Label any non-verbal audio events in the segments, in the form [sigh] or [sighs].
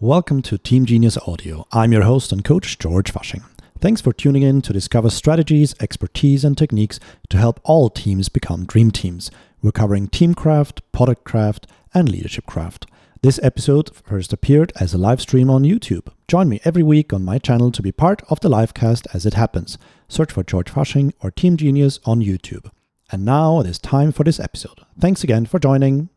Welcome to Team Genius Audio. I'm your host and coach, George Fasching. Thanks for tuning in to discover strategies, expertise, and techniques to help all teams become dream teams. We're covering team craft, product craft, and leadership craft. This episode first appeared as a live stream on YouTube. Join me every week on my channel to be part of the livecast as it happens. Search for George Fasching or Team Genius on YouTube. And now it is time for this episode. Thanks again for joining.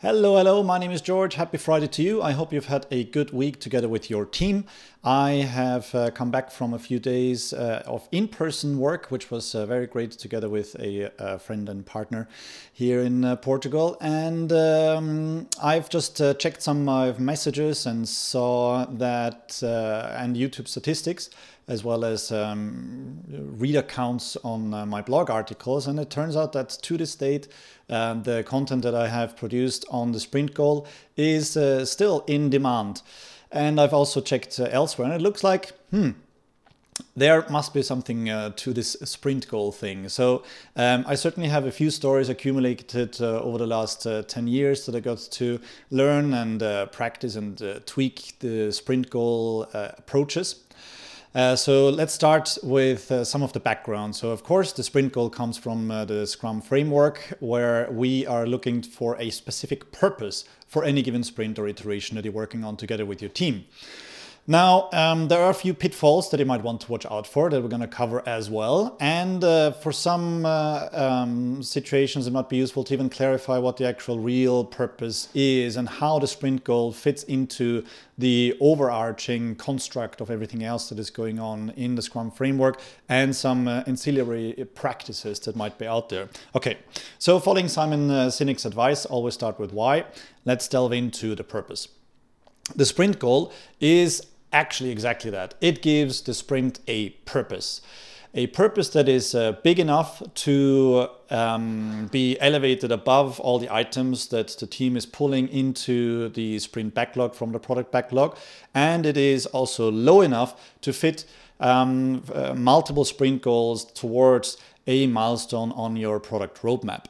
Hello, hello. My name is George. Happy Friday to you. I hope you've had a good week together with your team. I have uh, come back from a few days uh, of in person work, which was uh, very great together with a, a, friend and partner here in uh, Portugal. And um, I've just uh, checked some of my messages and saw that, uh, and YouTube statistics as well as um, reader counts on uh, my blog articles. And it turns out that to this date, uh, the content that I have produced on the sprint goal is uh, still in demand. And I've also checked uh, elsewhere, and it looks like, hmm, there must be something uh, to this sprint goal thing. So um, I certainly have a few stories accumulated uh, over the last uh, 10 years that I got to learn and uh, practice and uh, tweak the sprint goal approaches. Uh, so let's start with uh, some of the background. So of course the sprint goal comes from uh, the Scrum framework where we are looking for a specific purpose for any given sprint or iteration that you're working on together with your team. Now, um, there are a few pitfalls that you might want to watch out for that we're going to cover as well. And uh, for some uh, um, situations, it might be useful to even clarify what the actual real purpose is and how the sprint goal fits into the overarching construct of everything else that is going on in the Scrum framework and some uh, ancillary practices that might be out there. Okay, so following Simon uh, Sinek's advice, always start with why. Let's delve into the purpose. The sprint goal is actually exactly that. It gives the sprint a purpose. A purpose that is uh, big enough to um, be elevated above all the items that the team is pulling into the sprint backlog from the product backlog. And it is also low enough to fit um, uh, multiple sprint goals towards a milestone on your product roadmap.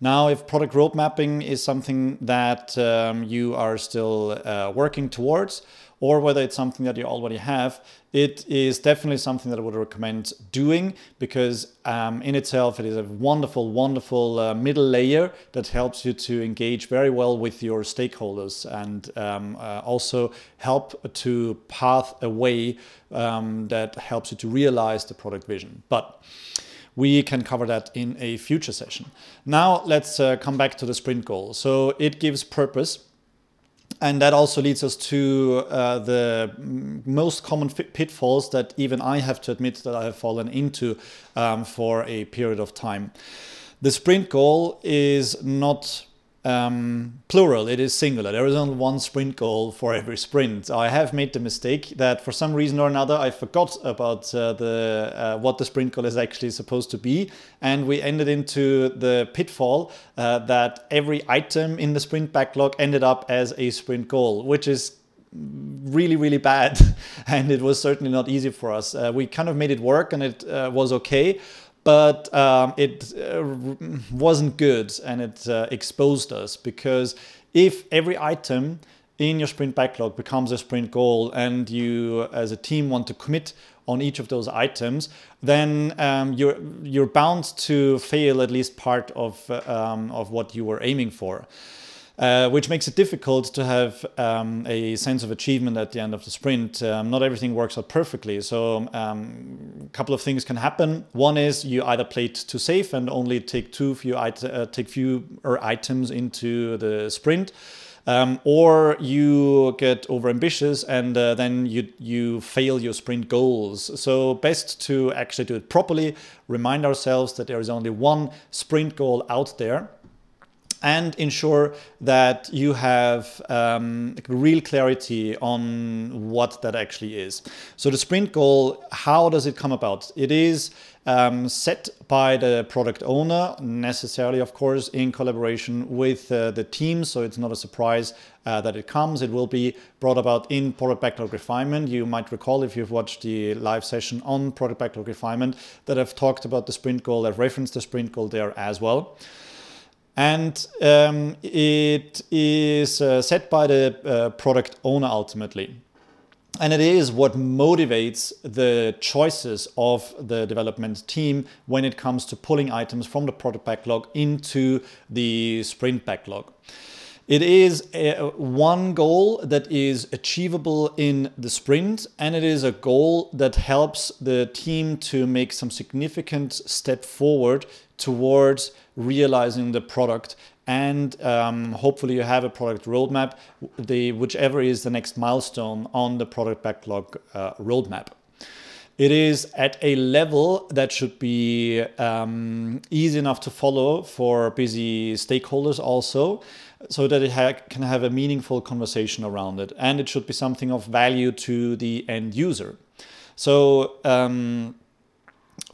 Now, if product road mapping is something that um, you are still uh, working towards, or whether it's something that you already have, it is definitely something that I would recommend doing because um, in itself it is a wonderful, wonderful uh, middle layer that helps you to engage very well with your stakeholders and um, uh, also help to path a way um, that helps you to realize the product vision. But we can cover that in a future session. Now let's uh, come back to the sprint goal. So it gives purpose and that also leads us to uh, the most common pitfalls that even I have to admit that I have fallen into um, for a period of time. The sprint goal is not um, plural, it is singular. There is only one sprint goal for every sprint. I have made the mistake that for some reason or another I forgot about uh, the uh, what the sprint goal is actually supposed to be, and we ended into the pitfall uh, that every item in the sprint backlog ended up as a sprint goal, which is really really bad [laughs] and it was certainly not easy for us uh, we kind of made it work and it uh, was okay but um, it uh, wasn't good and it uh, exposed us because if every item in your sprint backlog becomes a sprint goal and you as a team want to commit on each of those items then um, you're you're bound to fail at least part of uh, um, of what you were aiming for uh, which makes it difficult to have um, a sense of achievement at the end of the sprint. Um, not everything works out perfectly, so um, a couple of things can happen. One is you either play it too safe and only take two few it- uh, take fewer items into the sprint. Um, or you get overambitious and uh, then you you fail your sprint goals. So best to actually do it properly. Remind ourselves that there is only one sprint goal out there and ensure that you have um, real clarity on what that actually is. So the sprint goal, how does it come about? It is um, set by the product owner, necessarily, of course, in collaboration with uh, the team. So it's not a surprise uh, that it comes. It will be brought about in product backlog refinement. You might recall if you've watched the live session on product backlog refinement that I've talked about the sprint goal, I've referenced the sprint goal there as well. And um, it is uh, set by the uh, product owner ultimately. And it is what motivates the choices of the development team when it comes to pulling items from the product backlog into the sprint backlog. It is a, one goal that is achievable in the sprint, and it is a goal that helps the team to make some significant step forward towards realizing the product. And um, hopefully, you have a product roadmap, the whichever is the next milestone on the product backlog uh, roadmap. It is at a level that should be um, easy enough to follow for busy stakeholders, also so that it ha- can have a meaningful conversation around it. And it should be something of value to the end user. So, um,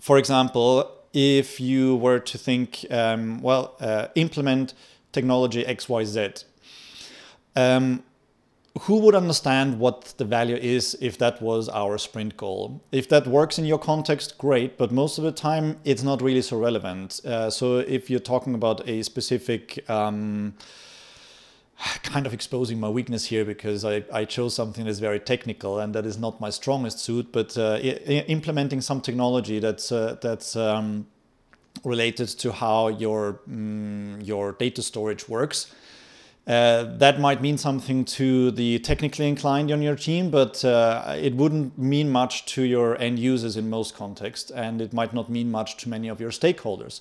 for example, if you were to think, um, well, uh, implement technology XYZ, um, who would understand what the value is if that was our sprint goal? If that works in your context, great, but most of the time it's not really so relevant. Uh, so if you're talking about a specific um, [sighs] kind of exposing my weakness here because I, I chose something that's very technical and that is not my strongest suit. But uh, I- implementing some technology that's uh, that's um, related to how your mm, your data storage works. Uh, that might mean something to the technically inclined on your team, but uh, it wouldn't mean much to your end users in most contexts, and it might not mean much to many of your stakeholders.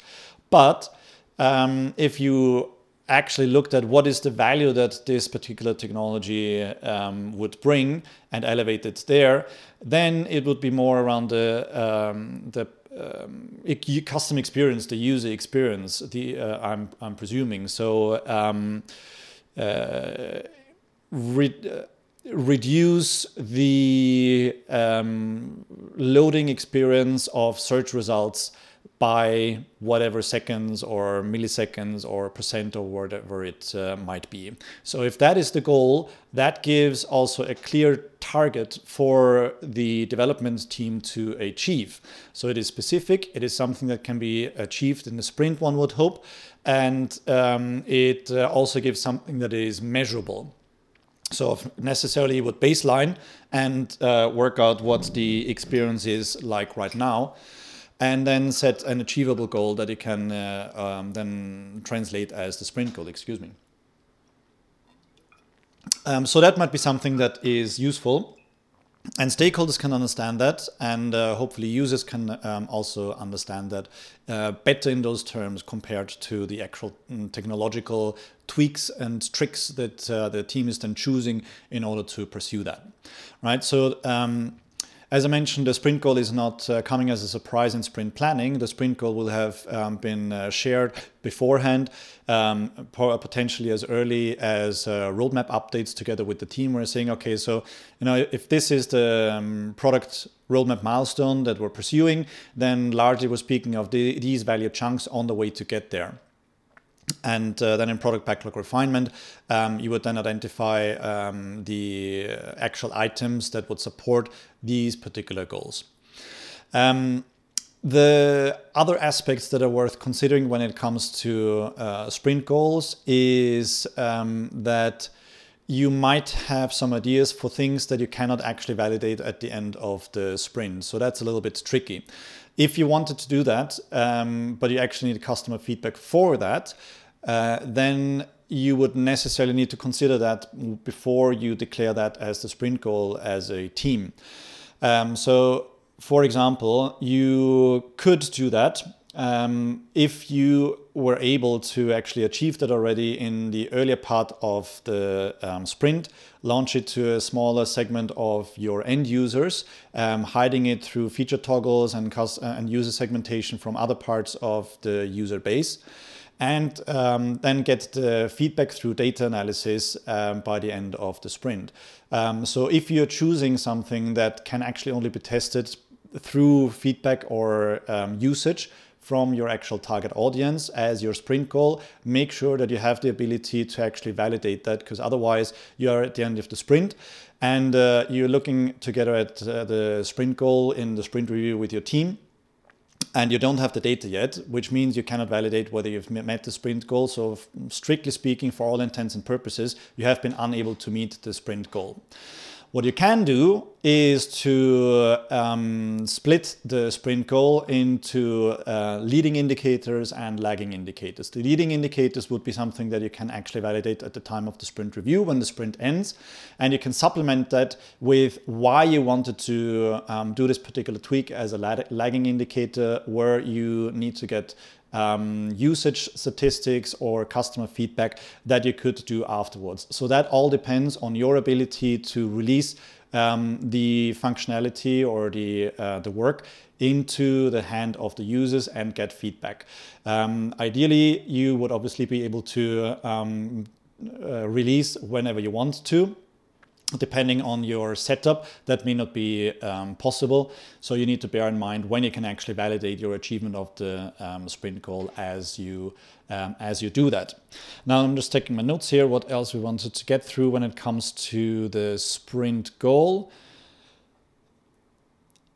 But um, if you actually looked at what is the value that this particular technology um, would bring and elevate it there, then it would be more around the um, the um, custom experience, the user experience. The uh, I'm I'm presuming so. Um, uh, re- uh, reduce the um, loading experience of search results by whatever seconds or milliseconds or percent or whatever it uh, might be. So if that is the goal, that gives also a clear target for the development team to achieve. So it is specific, it is something that can be achieved in the sprint, one would hope, and um, it uh, also gives something that is measurable. So if necessarily would baseline and uh, work out what the experience is like right now and then set an achievable goal that it can uh, um, then translate as the sprint goal, excuse me. Um, so that might be something that is useful. And stakeholders can understand that, and uh, hopefully users can um, also understand that uh, better in those terms compared to the actual um, technological tweaks and tricks that uh, the team is then choosing in order to pursue that. Right. So um, as I mentioned, the sprint goal is not uh, coming as a surprise in sprint planning. The sprint goal will have um, been uh, shared beforehand, um, potentially as early as uh, roadmap updates together with the team. We're saying, okay, so you know, if this is the um, product roadmap milestone that we're pursuing, then largely we're speaking of the, these value chunks on the way to get there. And uh, then in product backlog refinement, um, you would then identify um, the actual items that would support these particular goals. Um, the other aspects that are worth considering when it comes to uh, sprint goals is um, that you might have some ideas for things that you cannot actually validate at the end of the sprint. So that's a little bit tricky. If you wanted to do that, um, but you actually need customer feedback for that, uh, then you would necessarily need to consider that before you declare that as the sprint goal as a team. Um, so, for example, you could do that um, if you were able to actually achieve that already in the earlier part of the um, sprint, launch it to a smaller segment of your end users, um, hiding it through feature toggles and, uh, and user segmentation from other parts of the user base and um, then get the feedback through data analysis um, by the end of the sprint. Um, so if you're choosing something that can actually only be tested through feedback or usage from your actual target audience as your sprint goal, make sure that you have the ability to actually validate that because otherwise you are at the end of the sprint and uh, you're looking together at uh, the sprint goal in the sprint review with your team and you don't have the data yet, which means you cannot validate whether you've met the sprint goal. So, strictly speaking, for all intents and purposes, you have been unable to meet the sprint goal. What you can do is to um, split the sprint goal into uh, leading indicators and lagging indicators. The leading indicators would be something that you can actually validate at the time of the sprint review when the sprint ends. And you can supplement that with why you wanted to um, do this particular tweak as a lagging indicator where you need to get um, usage statistics or customer feedback that you could do afterwards. So that all depends on your ability to release um, the functionality or the uh, the work into the hand of the users and get feedback. Um, ideally, you would obviously be able to um, uh, release whenever you want to depending on your setup that may not be um, possible so you need to bear in mind when you can actually validate your achievement of the um, sprint goal as you um, as you do that now i'm just taking my notes here what else we wanted to get through when it comes to the sprint goal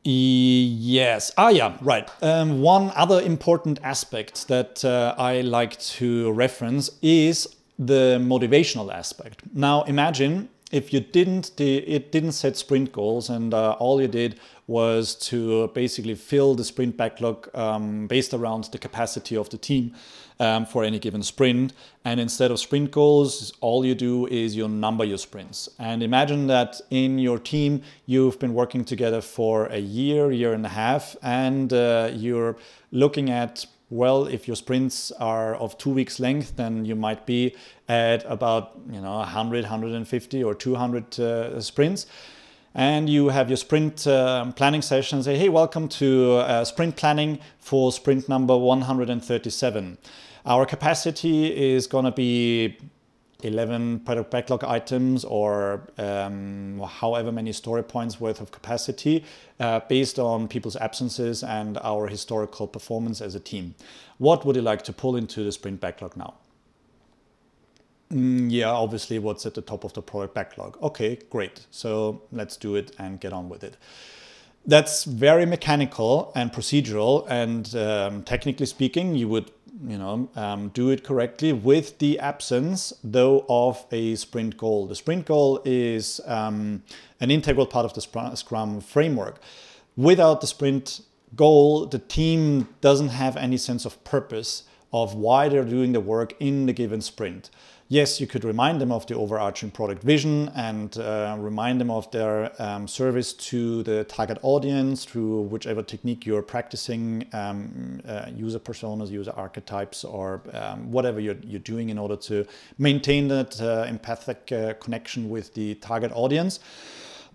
Yes. Ah, yeah, right. Um, one other important aspect that uh, I like to reference is the motivational aspect. Now, imagine if you didn't it didn't set sprint goals and uh, all you did was to basically fill the sprint backlog um, based around the capacity of the team um, for any given sprint. And instead of sprint goals all you do is you number your sprints. And imagine that in your team you've been working together for a year year and a half and uh, you're looking at well, if your sprints are of two weeks length, then you might be at about you know 100, 150 or 200 uh, sprints. And you have your sprint uh, planning session say, hey, welcome to uh, sprint planning for sprint number 137. Our capacity is going to be 11 product backlog items or um, however many story points worth of capacity uh, based on people's absences and our historical performance as a team. What would you like to pull into the sprint backlog now? Mm, yeah, obviously what's at the top of the product backlog. Okay, great. So let's do it and get on with it. That's very mechanical and procedural, and um, technically speaking, you would you know, um, do it correctly with the absence, though, of a sprint goal. The sprint goal is um, an integral part of the Scrum framework. Without the sprint goal, the team doesn't have any sense of purpose of why they're doing the work in the given sprint yes, you could remind them of the overarching product vision and uh, remind them of their um, service to the target audience through whichever technique you're practicing, um, uh, user personas, user archetypes, or um, whatever you're, you're doing in order to maintain that uh, empathic uh, connection with the target audience.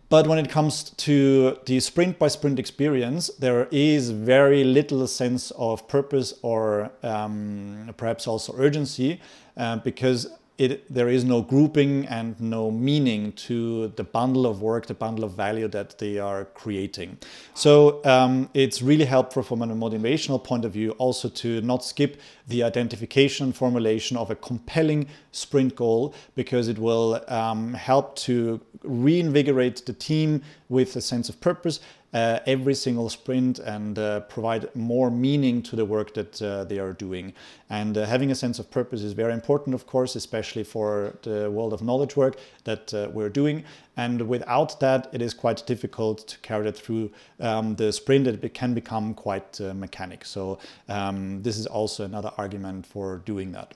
But when it comes to the sprint by sprint experience, there is very little sense of purpose or um, perhaps also urgency uh, because it, there is no grouping and no meaning to the bundle of work, the bundle of value that they are creating. So um, it's really helpful from a motivational point of view also to not skip the identification and formulation of a compelling sprint goal because it will um, help to reinvigorate the team with a sense of purpose uh, every single sprint and uh, provide more meaning to the work that uh, they are doing. And uh, having a sense of purpose is very important, of course, especially for the world of knowledge work that uh, we're doing. And without that, it is quite difficult to carry it through um, the sprint. It can become quite uh, mechanic. So um, this is also another argument for doing that.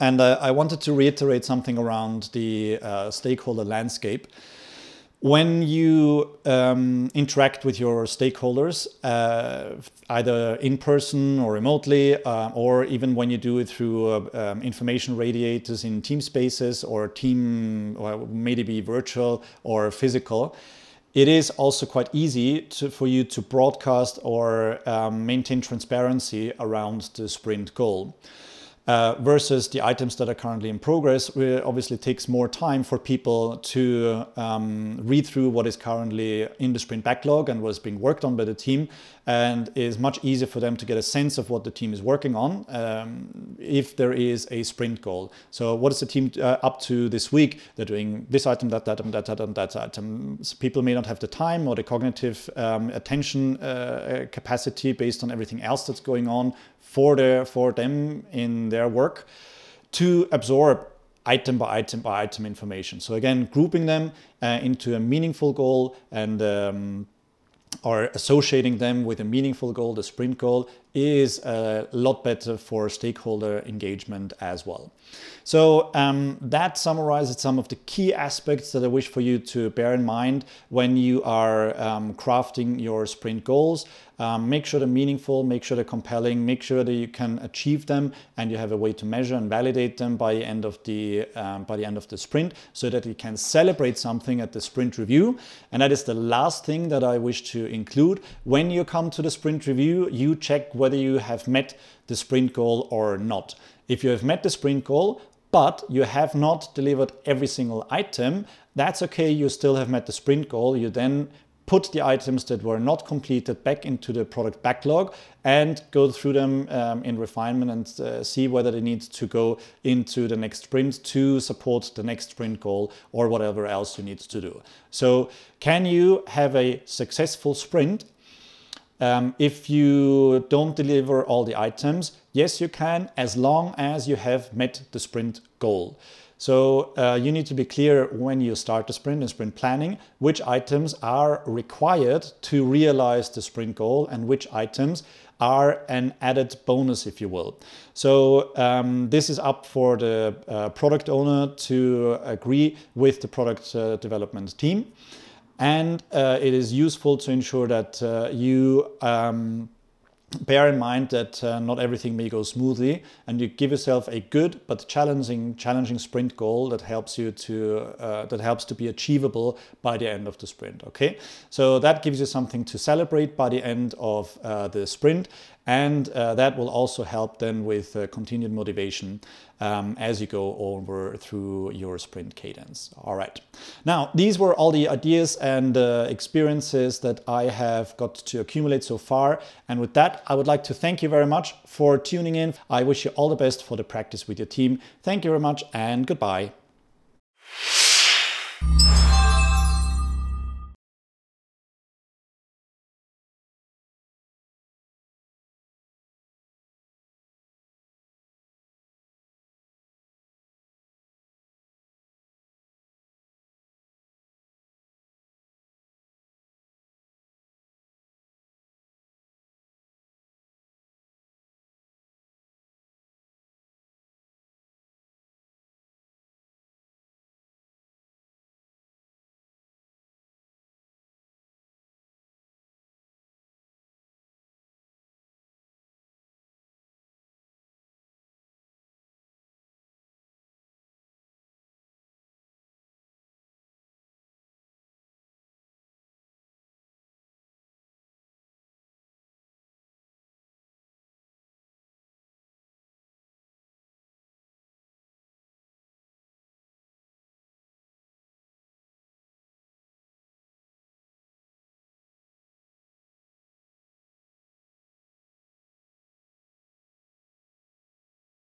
And I wanted to reiterate something around the stakeholder landscape when you um, interact with your stakeholders, uh, either in person or remotely, uh, or even when you do it through uh, um, information radiators in team spaces or team, or maybe virtual or physical, it is also quite easy to, for you to broadcast or um, maintain transparency around the sprint goal. Uh, versus the items that are currently in progress, obviously takes more time for people to um, read through what is currently in the sprint backlog and what is being worked on by the team, and is much easier for them to get a sense of what the team is working on um, if there is a sprint goal. So, what is the team uh, up to this week? They're doing this item, that item, that item, that item. So people may not have the time or the cognitive um, attention uh, capacity based on everything else that's going on for their for them in their work to absorb item by item by item information. So again, grouping them uh, into a meaningful goal and um, or associating them with a meaningful goal, the sprint goal, is a lot better for stakeholder engagement as well. So um, that summarizes some of the key aspects that I wish for you to bear in mind when you are um, crafting your sprint goals. Um, make sure they're meaningful, make sure they're compelling, make sure that you can achieve them, and you have a way to measure and validate them by the end of the um, by the end of the sprint, so that you can celebrate something at the sprint review. And that is the last thing that I wish to include. When you come to the sprint review, you check whether you have met the sprint goal or not. If you have met the sprint goal, but you have not delivered every single item, that's okay. You still have met the sprint goal. You then put the items that were not completed back into the product backlog and go through them um, in refinement and uh, see whether they need to go into the next sprint to support the next sprint goal or whatever else you need to do. So, can you have a successful sprint um, if you don't deliver all the items, yes, you can, as long as you have met the sprint goal. So uh, you need to be clear when you start the sprint and sprint planning, which items are required to realize the sprint goal and which items are an added bonus, if you will. So um, this is up for the uh, product owner to agree with the product uh, development team. And uh, it is useful to ensure that uh, you um, bear in mind that uh, not everything may go smoothly and you give yourself a good but challenging challenging sprint goal that helps you to uh, that helps to be achievable by the end of the sprint okay? So that gives you something to celebrate by the end of uh, the sprint and uh, that will also help then with uh, continued motivation um, as you go over through your sprint cadence. All right. Now, these were all the ideas and uh, experiences that I have got to accumulate so far. And with that, I would like to thank you very much for tuning in. I wish you all the best for the practice with your team. Thank you very much and goodbye.